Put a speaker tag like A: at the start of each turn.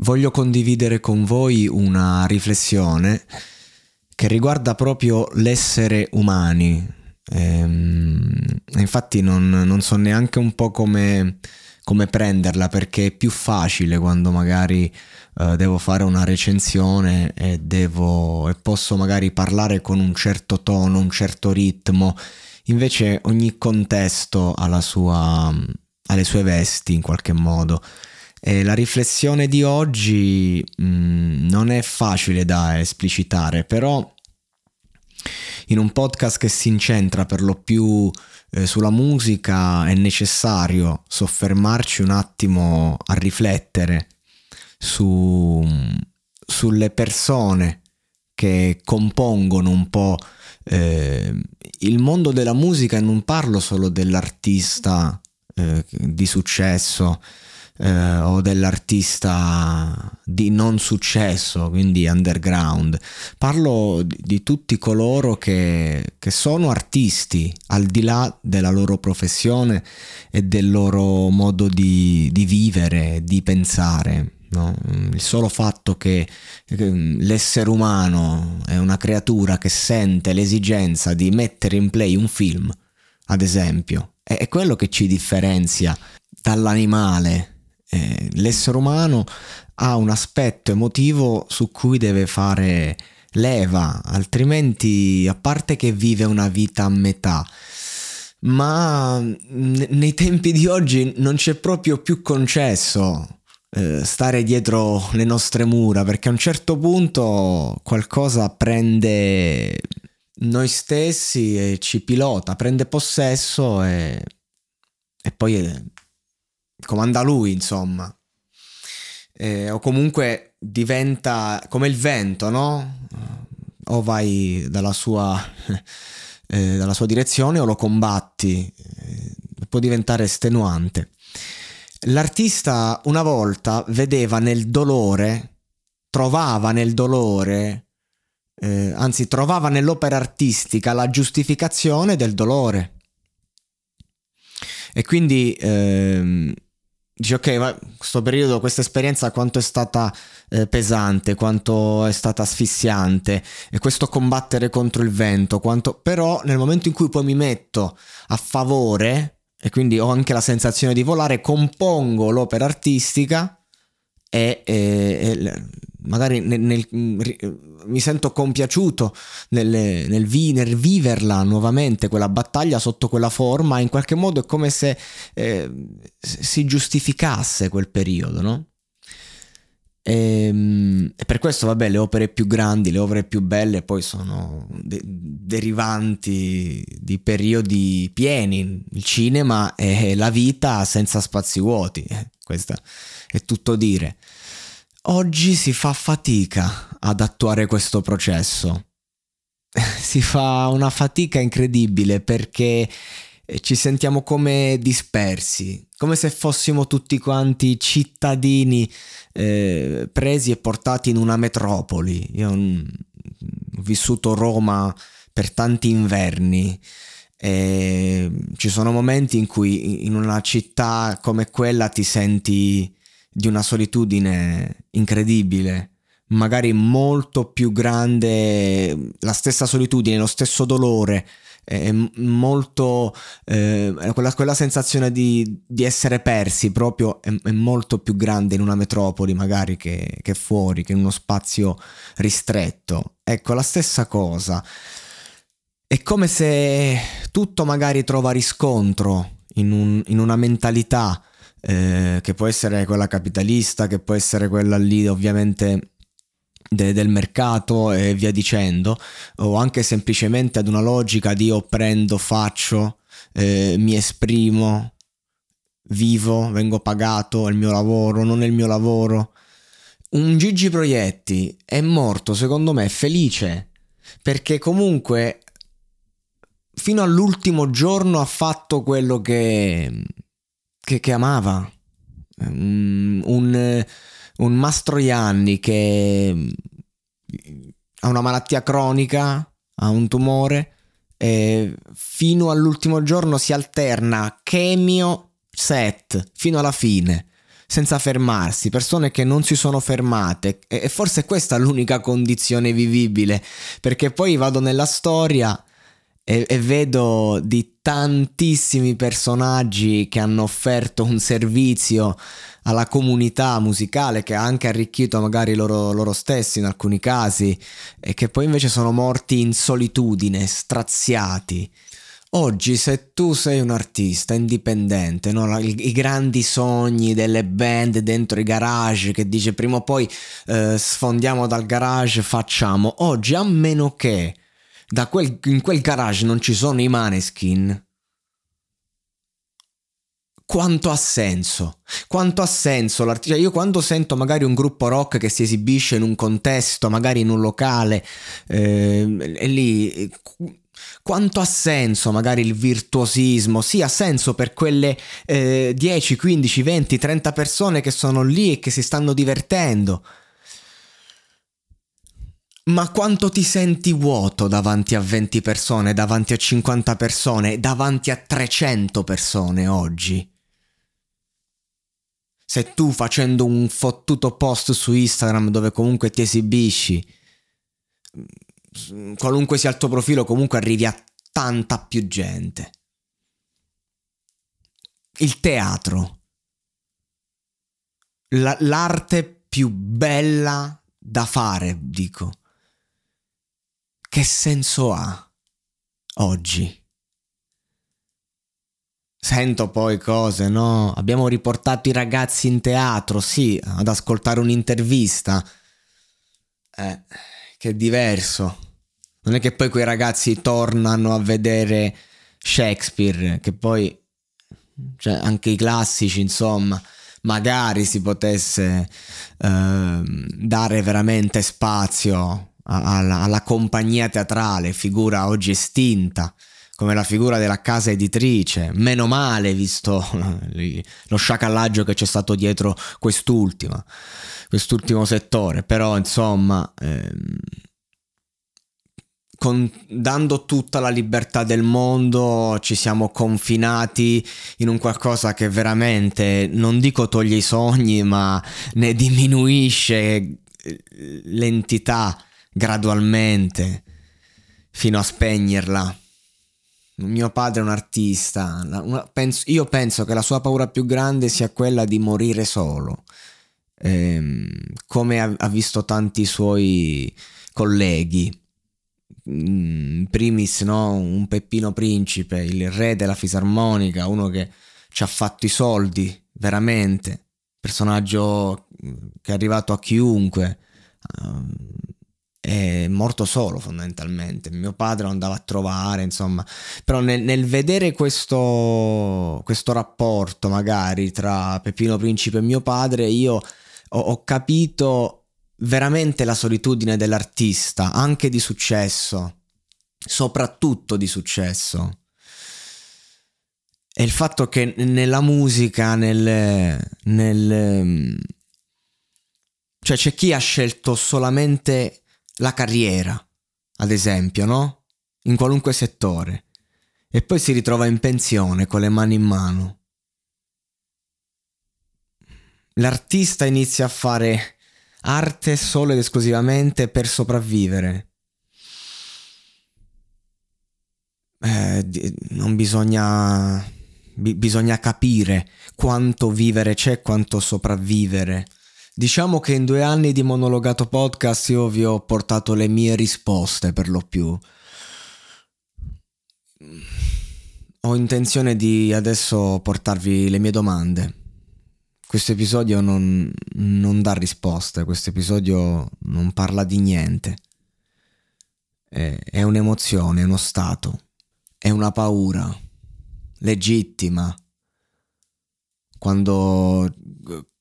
A: Voglio condividere con voi una riflessione che riguarda proprio l'essere umani. Ehm, infatti non, non, so neanche un po' come, come, prenderla perché è più facile quando magari eh, devo fare una recensione e, devo, e posso magari parlare con un certo tono, un certo ritmo. Invece ogni contesto ha, sua, ha le sue vesti in qualche modo. E la riflessione di oggi mh, mm, non è facile da esplicitare, però in un podcast che si incentra per lo più eh, sulla musica è necessario soffermarci un attimo a riflettere su, sulle persone che compongono un po' eh, il mondo della musica. E non parlo solo dell'artista eh, di successo eh, o dell'artista di non successo, quindi underground. Parlo di, di tutti coloro che, che, sono artisti al di là della loro professione e del loro modo di, di vivere, di pensare. No? Il solo fatto che l'essere umano è una creatura che sente l'esigenza di mettere in play un film, ad esempio, è quello che ci differenzia dall'animale eh, l'essere umano ha un aspetto emotivo su cui deve fare leva, altrimenti a parte che vive una vita a metà, ma nei tempi di oggi non c'è proprio più concesso eh, stare dietro le nostre mura perché a un certo punto qualcosa prende noi stessi e ci pilota, prende possesso e, e poi comanda lui, insomma. Eh, o comunque diventa come il vento, no? O vai dalla sua, eh, dalla sua direzione o lo combatti, eh, può diventare estenuante. L'artista una volta vedeva nel dolore, trovava nel dolore, eh, anzi trovava nell'opera artistica la giustificazione del dolore. E quindi ehm, dici ok, ma questo periodo, questa esperienza quanto è stata eh, pesante, quanto è stata asfissiante? E questo combattere contro il vento, quanto... però nel momento in cui poi mi metto a favore e quindi ho anche la sensazione di volare, compongo l'opera artistica e, e, e magari nel, nel, mi sento compiaciuto nel, nel, vi, nel, viverla nuovamente quella battaglia sotto quella forma, in qualche modo è come se eh, si giustificasse quel periodo, no? E, ehm, e, per questo, vabbè, le opere più grandi, le opere più belle poi sono de- derivanti di periodi pieni. Il cinema è la vita senza spazi vuoti, eh, questo è tutto dire. Oggi si fa fatica ad attuare questo processo. si fa una fatica incredibile perché e ci sentiamo come dispersi, come se fossimo tutti quanti cittadini eh, presi e portati in una metropoli. Io ho vissuto Roma per tanti inverni. E ci sono momenti in cui in una città come quella ti senti di una solitudine incredibile magari molto più grande, la stessa solitudine, lo stesso dolore, è molto eh, quella, quella, sensazione di, di, essere persi proprio è, è, molto più grande in una metropoli magari che, che, fuori, che in uno spazio ristretto. Ecco, la stessa cosa. È come se tutto magari trova riscontro in, un, in una mentalità eh, che può essere quella capitalista, che può essere quella lì ovviamente de- del mercato e via dicendo, o anche semplicemente ad una logica di io prendo, faccio, eh, mi esprimo, vivo, vengo pagato, è il mio lavoro, non è il mio lavoro. Un Gigi Proietti è morto, secondo me, felice, perché comunque fino all'ultimo giorno ha fatto quello che, che, che amava. Un, un un Mastroianni che mm, ha una malattia cronica, ha un tumore, e fino all'ultimo giorno si alterna chemio set fino alla fine senza fermarsi, persone che non si sono fermate e forse questa è l'unica condizione vivibile perché poi vado nella storia e, e, vedo di tantissimi personaggi che hanno offerto un servizio alla comunità musicale che ha anche arricchito magari loro, loro stessi in alcuni casi e che poi invece sono morti in solitudine, straziati. Oggi se tu sei un artista indipendente, no? I, grandi sogni delle band dentro i garage che dice prima o poi eh, sfondiamo dal garage, facciamo. Oggi a meno che quel, in quel garage non ci sono i maneskin. Quanto ha senso? Quanto ha senso l'artista? Cioè io quando sento magari un gruppo rock che si esibisce in un contesto, magari in un locale, eh, e lì quanto ha senso magari il virtuosismo? Sì, ha senso per quelle eh, 10, 15, 20, 30 persone che sono lì e che si stanno divertendo. Ma quanto ti senti vuoto davanti a 20 persone, davanti a 50 persone, davanti a 300 persone oggi? Se tu facendo un fottuto post su Instagram dove comunque ti esibisci, qualunque sia il tuo profilo, comunque arrivi a tanta più gente. Il teatro. La, l'arte più bella da fare, dico che senso ha oggi? Sento poi cose, no? Abbiamo riportato i ragazzi in teatro, sì, ad ascoltare un'intervista. Eh, che è diverso. Non è che poi quei ragazzi tornano a vedere Shakespeare, che poi, cioè, anche i classici, insomma, magari si potesse eh, dare veramente spazio alla, alla compagnia teatrale, figura oggi estinta, come la figura della casa editrice, meno male visto lo sciacallaggio che c'è stato dietro quest'ultima, quest'ultimo settore, però insomma, ehm, con, dando tutta la libertà del mondo ci siamo confinati in un qualcosa che veramente, non dico toglie i sogni, ma ne diminuisce eh, l'entità gradualmente fino a spegnerla. Mio padre è un artista, io penso che la sua paura più grande sia quella di morire solo, ehm, come ha, visto tanti suoi colleghi. In mm, primis no? un Peppino Principe, il re della fisarmonica, uno che ci ha fatto i soldi, veramente, personaggio che è arrivato a chiunque, ehm, è morto solo fondamentalmente. Mio padre lo andava a trovare, insomma. Però nel, nel vedere questo, questo, rapporto magari tra Peppino Principe e mio padre, io ho, ho capito veramente la solitudine dell'artista, anche di successo, soprattutto di successo. è il fatto che nella musica, nel, nel cioè c'è chi ha scelto solamente la carriera, ad esempio, no? In qualunque settore. E poi si ritrova in pensione con le mani in mano. L'artista inizia a fare arte solo ed esclusivamente per sopravvivere. Eh, non bisogna, bi- bisogna capire quanto vivere c'è, quanto sopravvivere. Diciamo che in due anni di monologato podcast io vi ho portato le mie risposte per lo più. Ho intenzione di adesso portarvi le mie domande. Questo episodio non, non dà risposte, questo episodio non parla di niente. È, è un'emozione, è uno stato, è una paura legittima. Quando,